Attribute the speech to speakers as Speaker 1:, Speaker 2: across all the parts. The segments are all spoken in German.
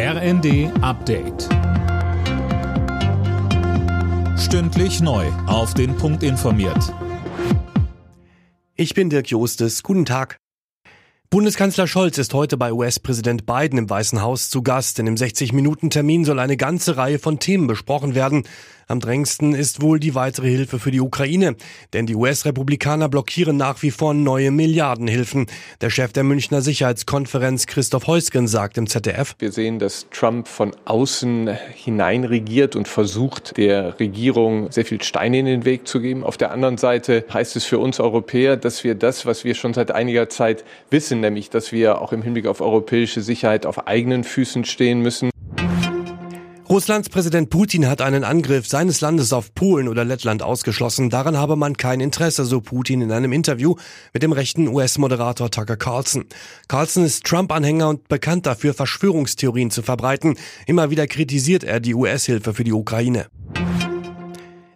Speaker 1: RND Update. Stündlich neu. Auf den Punkt informiert.
Speaker 2: Ich bin Dirk Jostes. Guten Tag. Bundeskanzler Scholz ist heute bei US-Präsident Biden im Weißen Haus zu Gast, denn im 60-Minuten-Termin soll eine ganze Reihe von Themen besprochen werden. Am drängendsten ist wohl die weitere Hilfe für die Ukraine, denn die US-Republikaner blockieren nach wie vor neue Milliardenhilfen. Der Chef der Münchner Sicherheitskonferenz Christoph Heusgen sagt im ZDF.
Speaker 3: Wir sehen, dass Trump von außen hinein regiert und versucht, der Regierung sehr viel Steine in den Weg zu geben. Auf der anderen Seite heißt es für uns Europäer, dass wir das, was wir schon seit einiger Zeit wissen, nämlich dass wir auch im Hinblick auf europäische Sicherheit auf eigenen Füßen stehen müssen.
Speaker 2: Russlands Präsident Putin hat einen Angriff seines Landes auf Polen oder Lettland ausgeschlossen. Daran habe man kein Interesse, so Putin in einem Interview mit dem rechten US-Moderator Tucker Carlson. Carlson ist Trump-Anhänger und bekannt dafür, Verschwörungstheorien zu verbreiten. Immer wieder kritisiert er die US-Hilfe für die Ukraine.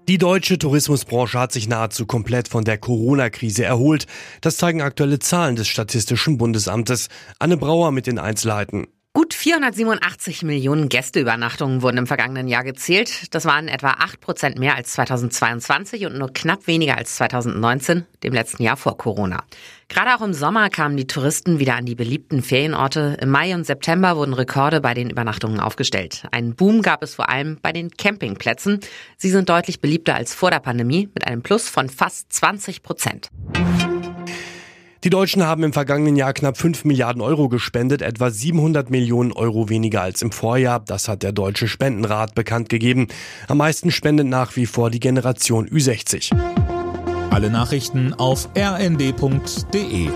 Speaker 2: Die deutsche Tourismusbranche hat sich nahezu komplett von der Corona-Krise erholt. Das zeigen aktuelle Zahlen des Statistischen Bundesamtes. Anne Brauer mit den Einzelheiten.
Speaker 4: Gut 487 Millionen Gästeübernachtungen wurden im vergangenen Jahr gezählt. Das waren etwa 8 Prozent mehr als 2022 und nur knapp weniger als 2019, dem letzten Jahr vor Corona. Gerade auch im Sommer kamen die Touristen wieder an die beliebten Ferienorte. Im Mai und September wurden Rekorde bei den Übernachtungen aufgestellt. Einen Boom gab es vor allem bei den Campingplätzen. Sie sind deutlich beliebter als vor der Pandemie mit einem Plus von fast 20 Prozent.
Speaker 2: Die Deutschen haben im vergangenen Jahr knapp 5 Milliarden Euro gespendet, etwa 700 Millionen Euro weniger als im Vorjahr. Das hat der Deutsche Spendenrat bekannt gegeben. Am meisten spendet nach wie vor die Generation Ü60.
Speaker 1: Alle Nachrichten auf rnd.de